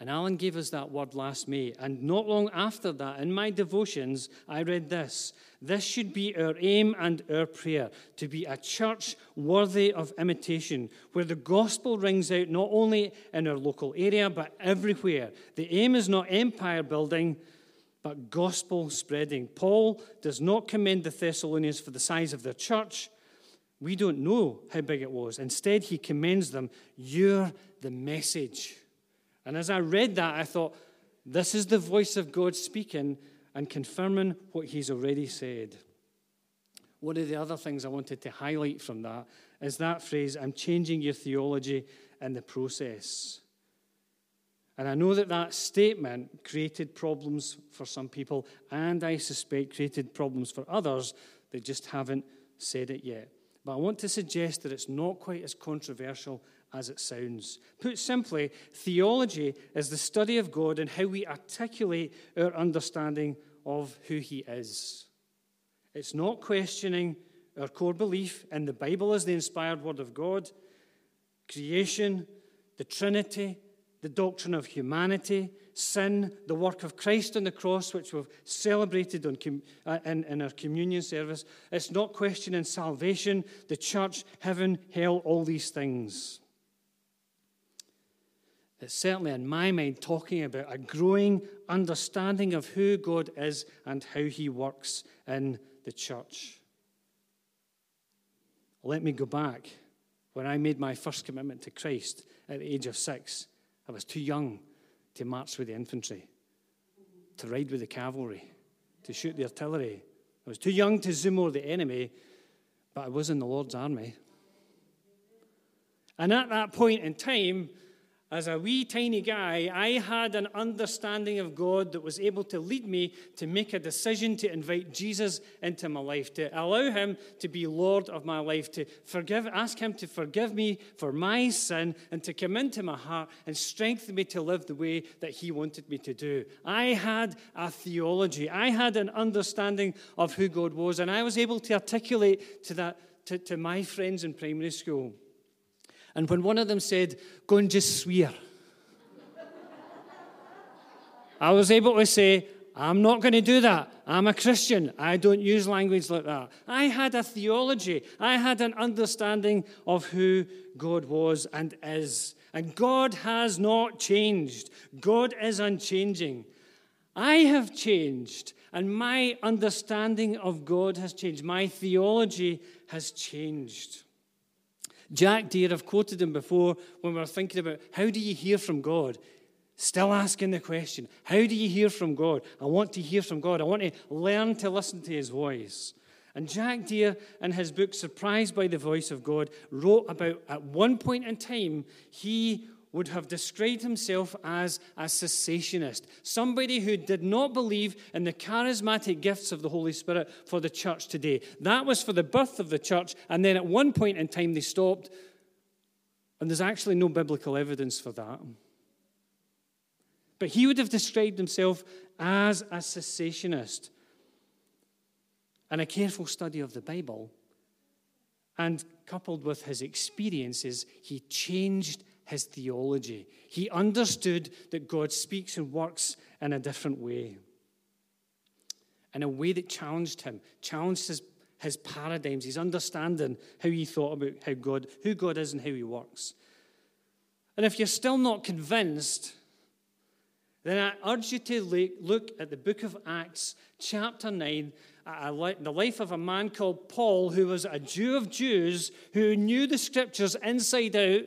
And Alan gave us that word last May. And not long after that, in my devotions, I read this This should be our aim and our prayer to be a church worthy of imitation, where the gospel rings out not only in our local area, but everywhere. The aim is not empire building, but gospel spreading. Paul does not commend the Thessalonians for the size of their church. We don't know how big it was. Instead, he commends them. You're the message. And as I read that, I thought, this is the voice of God speaking. and confirming what he's already said. One of the other things I wanted to highlight from that is that phrase, I'm changing your theology in the process. And I know that that statement created problems for some people, and I suspect created problems for others that just haven't said it yet. But I want to suggest that it's not quite as controversial as it sounds. Put simply, theology is the study of God and how we articulate our understanding of who He is. It's not questioning our core belief in the Bible as the inspired Word of God, creation, the Trinity, the doctrine of humanity, sin, the work of Christ on the cross, which we've celebrated on, uh, in, in our communion service. It's not questioning salvation, the church, heaven, hell, all these things. It's certainly, in my mind, talking about a growing understanding of who God is and how He works in the church. Let me go back. When I made my first commitment to Christ at the age of six, I was too young to march with the infantry, to ride with the cavalry, to shoot the artillery. I was too young to zoom over the enemy, but I was in the Lord's army. And at that point in time, as a wee tiny guy, I had an understanding of God that was able to lead me to make a decision to invite Jesus into my life, to allow him to be Lord of my life, to forgive, ask him to forgive me for my sin, and to come into my heart and strengthen me to live the way that he wanted me to do. I had a theology, I had an understanding of who God was, and I was able to articulate to that to, to my friends in primary school. And when one of them said, Go and just swear, I was able to say, I'm not going to do that. I'm a Christian. I don't use language like that. I had a theology. I had an understanding of who God was and is. And God has not changed. God is unchanging. I have changed, and my understanding of God has changed. My theology has changed. Jack Deere, I've quoted him before when we were thinking about how do you hear from God? Still asking the question, how do you hear from God? I want to hear from God. I want to learn to listen to his voice. And Jack Deere, in his book Surprised by the Voice of God, wrote about at one point in time, he would have described himself as a cessationist, somebody who did not believe in the charismatic gifts of the Holy Spirit for the church today. That was for the birth of the church, and then at one point in time they stopped, and there's actually no biblical evidence for that. But he would have described himself as a cessationist. And a careful study of the Bible, and coupled with his experiences, he changed his theology. He understood that God speaks and works in a different way, in a way that challenged him, challenged his, his paradigms, his understanding, how he thought about how God, who God is and how he works. And if you're still not convinced, then I urge you to look at the book of Acts, chapter 9, the life of a man called Paul, who was a Jew of Jews, who knew the scriptures inside out,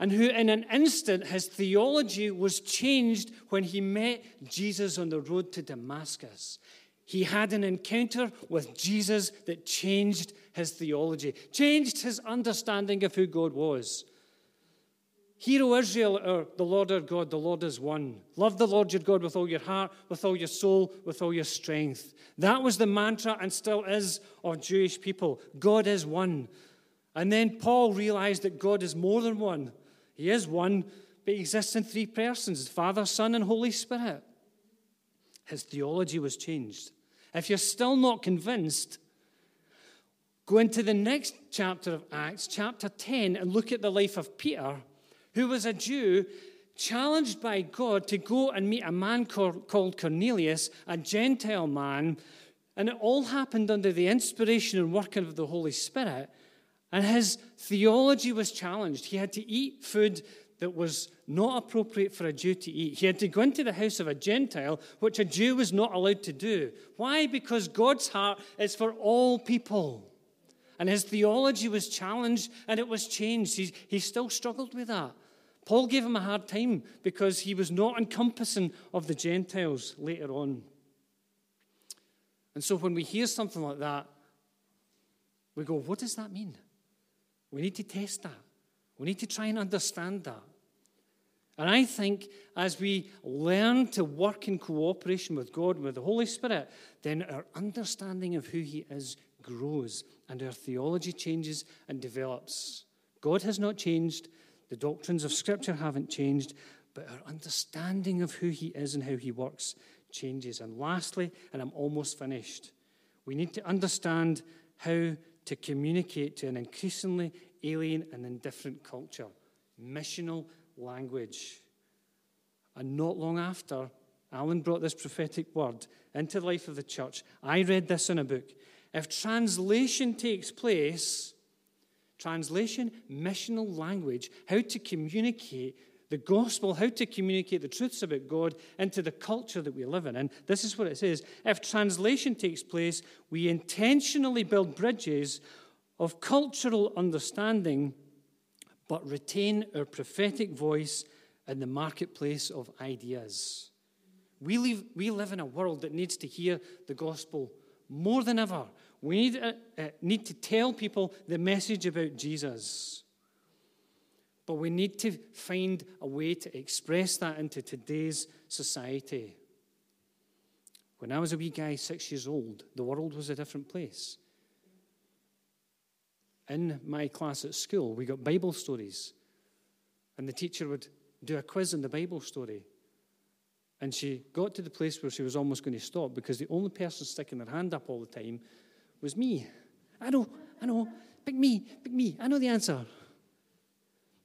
and who, in an instant, his theology was changed when he met Jesus on the road to Damascus. He had an encounter with Jesus that changed his theology, changed his understanding of who God was. Hear, O Israel, or the Lord our God, the Lord is one. Love the Lord your God with all your heart, with all your soul, with all your strength. That was the mantra and still is of Jewish people. God is one. And then Paul realized that God is more than one. He is one, but he exists in three persons Father, Son, and Holy Spirit. His theology was changed. If you're still not convinced, go into the next chapter of Acts, chapter 10, and look at the life of Peter, who was a Jew challenged by God to go and meet a man called Cornelius, a Gentile man. And it all happened under the inspiration and working of the Holy Spirit. And his theology was challenged. He had to eat food that was not appropriate for a Jew to eat. He had to go into the house of a Gentile, which a Jew was not allowed to do. Why? Because God's heart is for all people. And his theology was challenged and it was changed. He, he still struggled with that. Paul gave him a hard time because he was not encompassing of the Gentiles later on. And so when we hear something like that, we go, what does that mean? We need to test that. We need to try and understand that. And I think as we learn to work in cooperation with God, with the Holy Spirit, then our understanding of who He is grows and our theology changes and develops. God has not changed, the doctrines of Scripture haven't changed, but our understanding of who He is and how He works changes. And lastly, and I'm almost finished, we need to understand how to communicate to an increasingly alien and indifferent culture. Missional language. And not long after, Alan brought this prophetic word into the life of the church. I read this in a book. If translation takes place, translation, missional language, how to communicate the gospel, how to communicate the truths about God into the culture that we live in. And this is what it says If translation takes place, we intentionally build bridges of cultural understanding but retain our prophetic voice in the marketplace of ideas. We live, we live in a world that needs to hear the gospel more than ever. We need, uh, uh, need to tell people the message about Jesus. But we need to find a way to express that into today's society. When I was a wee guy, six years old, the world was a different place in my class at school, we got Bible stories. And the teacher would do a quiz on the Bible story. And she got to the place where she was almost going to stop because the only person sticking their hand up all the time was me. I know, I know, pick me, pick me, I know the answer.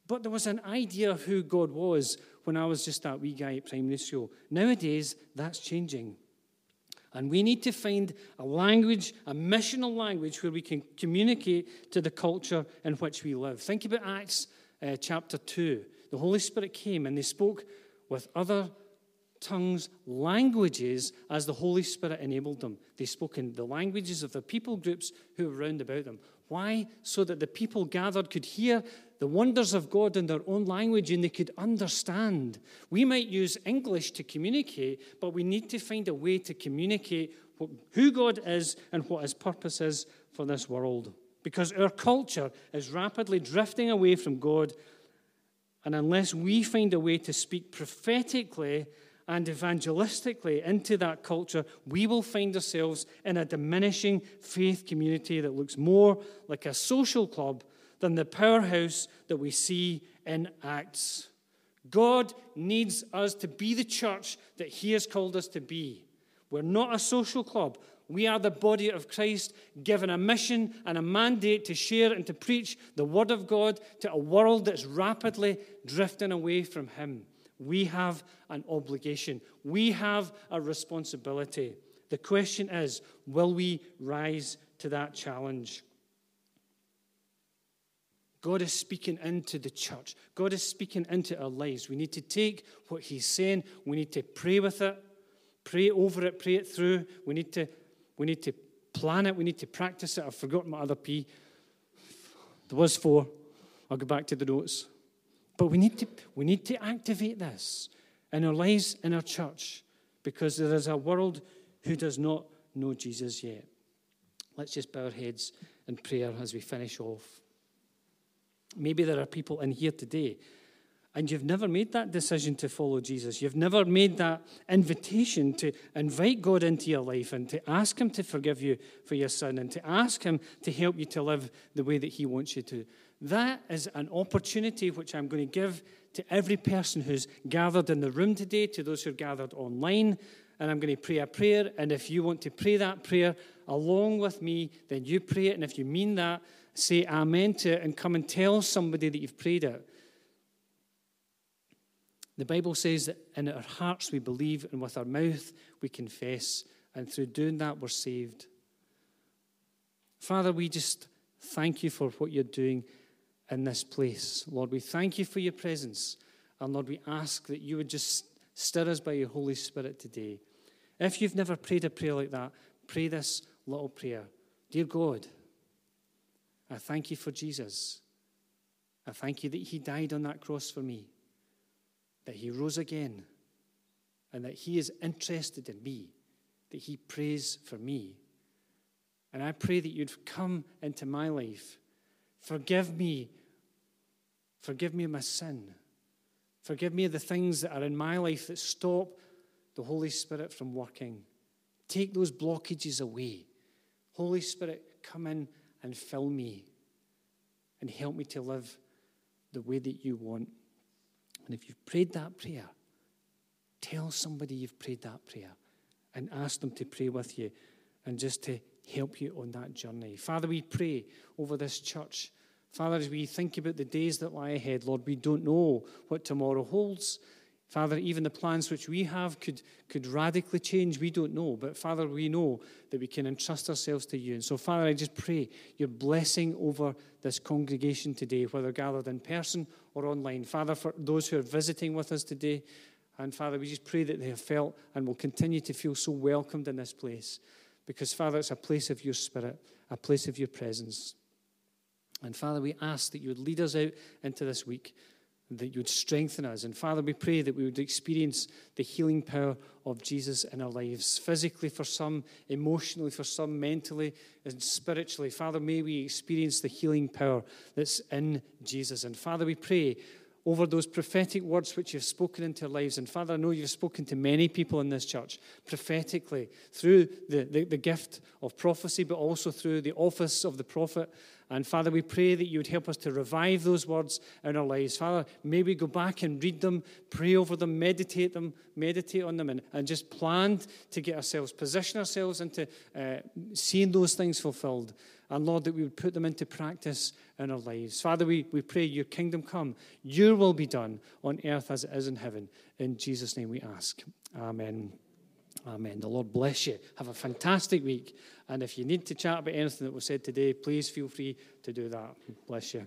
But there was an idea of who God was when I was just that wee guy at primary school. Nowadays, that's changing. And we need to find a language, a missional language, where we can communicate to the culture in which we live. Think about Acts uh, chapter 2. The Holy Spirit came and they spoke with other tongues, languages, as the Holy Spirit enabled them. They spoke in the languages of the people groups who were round about them. Why? So that the people gathered could hear the wonders of God in their own language and they could understand. We might use English to communicate, but we need to find a way to communicate who God is and what his purpose is for this world. Because our culture is rapidly drifting away from God, and unless we find a way to speak prophetically and evangelistically into that culture, we will find ourselves in a diminishing faith community that looks more like a social club than the powerhouse that we see in Acts. God needs us to be the church that He has called us to be. We're not a social club. We are the body of Christ, given a mission and a mandate to share and to preach the Word of God to a world that's rapidly drifting away from Him. We have an obligation, we have a responsibility. The question is will we rise to that challenge? God is speaking into the church. God is speaking into our lives. We need to take what He's saying, we need to pray with it, pray over it, pray it through. We need to, we need to plan it, we need to practice it. I've forgotten my other P. There was four. I'll go back to the notes. But we need to, we need to activate this in our lives, in our church, because there is a world who does not know Jesus yet. Let's just bow our heads in prayer as we finish off. Maybe there are people in here today and you've never made that decision to follow Jesus. You've never made that invitation to invite God into your life and to ask Him to forgive you for your sin and to ask Him to help you to live the way that He wants you to. That is an opportunity which I'm going to give to every person who's gathered in the room today, to those who are gathered online. And I'm going to pray a prayer. And if you want to pray that prayer along with me, then you pray it. And if you mean that, say amen to it and come and tell somebody that you've prayed it. The Bible says that in our hearts we believe and with our mouth we confess, and through doing that we're saved. Father, we just thank you for what you're doing in this place. Lord, we thank you for your presence. And Lord, we ask that you would just stir us by your Holy Spirit today. If you've never prayed a prayer like that, pray this little prayer Dear God, I thank you for Jesus. I thank you that he died on that cross for me. that he rose again and that he is interested in me, that he prays for me. And I pray that you'd come into my life. Forgive me. Forgive me my sin. Forgive me the things that are in my life that stop the Holy Spirit from working. Take those blockages away. Holy Spirit, come in and fill me and help me to live the way that you want. And if you've prayed that prayer, tell somebody you've prayed that prayer and ask them to pray with you and just to help you on that journey. Father, we pray over this church. Father, as we think about the days that lie ahead, Lord, we don't know what tomorrow holds. Father, even the plans which we have could, could radically change. We don't know. But Father, we know that we can entrust ourselves to you. And so, Father, I just pray your blessing over this congregation today, whether gathered in person or online. Father, for those who are visiting with us today, and Father, we just pray that they have felt and will continue to feel so welcomed in this place. Because, Father, it's a place of your spirit, a place of your presence. And Father, we ask that you would lead us out into this week that you would strengthen us. And Father, we pray that we would experience the healing power of Jesus in our lives, physically for some, emotionally for some, mentally and spiritually. Father, may we experience the healing power that's in Jesus. And Father, we pray over those prophetic words which you've spoken into our lives. And Father, I know you've spoken to many people in this church prophetically through the, the, the gift of prophecy, but also through the office of the prophet. And Father, we pray that you would help us to revive those words in our lives. Father, may we go back and read them, pray over them, meditate them, meditate on them, and, and just plan to get ourselves, position ourselves into uh, seeing those things fulfilled. And Lord, that we would put them into practice in our lives. Father, we, we pray your kingdom come, your will be done on earth as it is in heaven. In Jesus' name we ask. Amen. Amen. The Lord bless you. Have a fantastic week. And if you need to chat about anything that was said today, please feel free to do that. Bless you.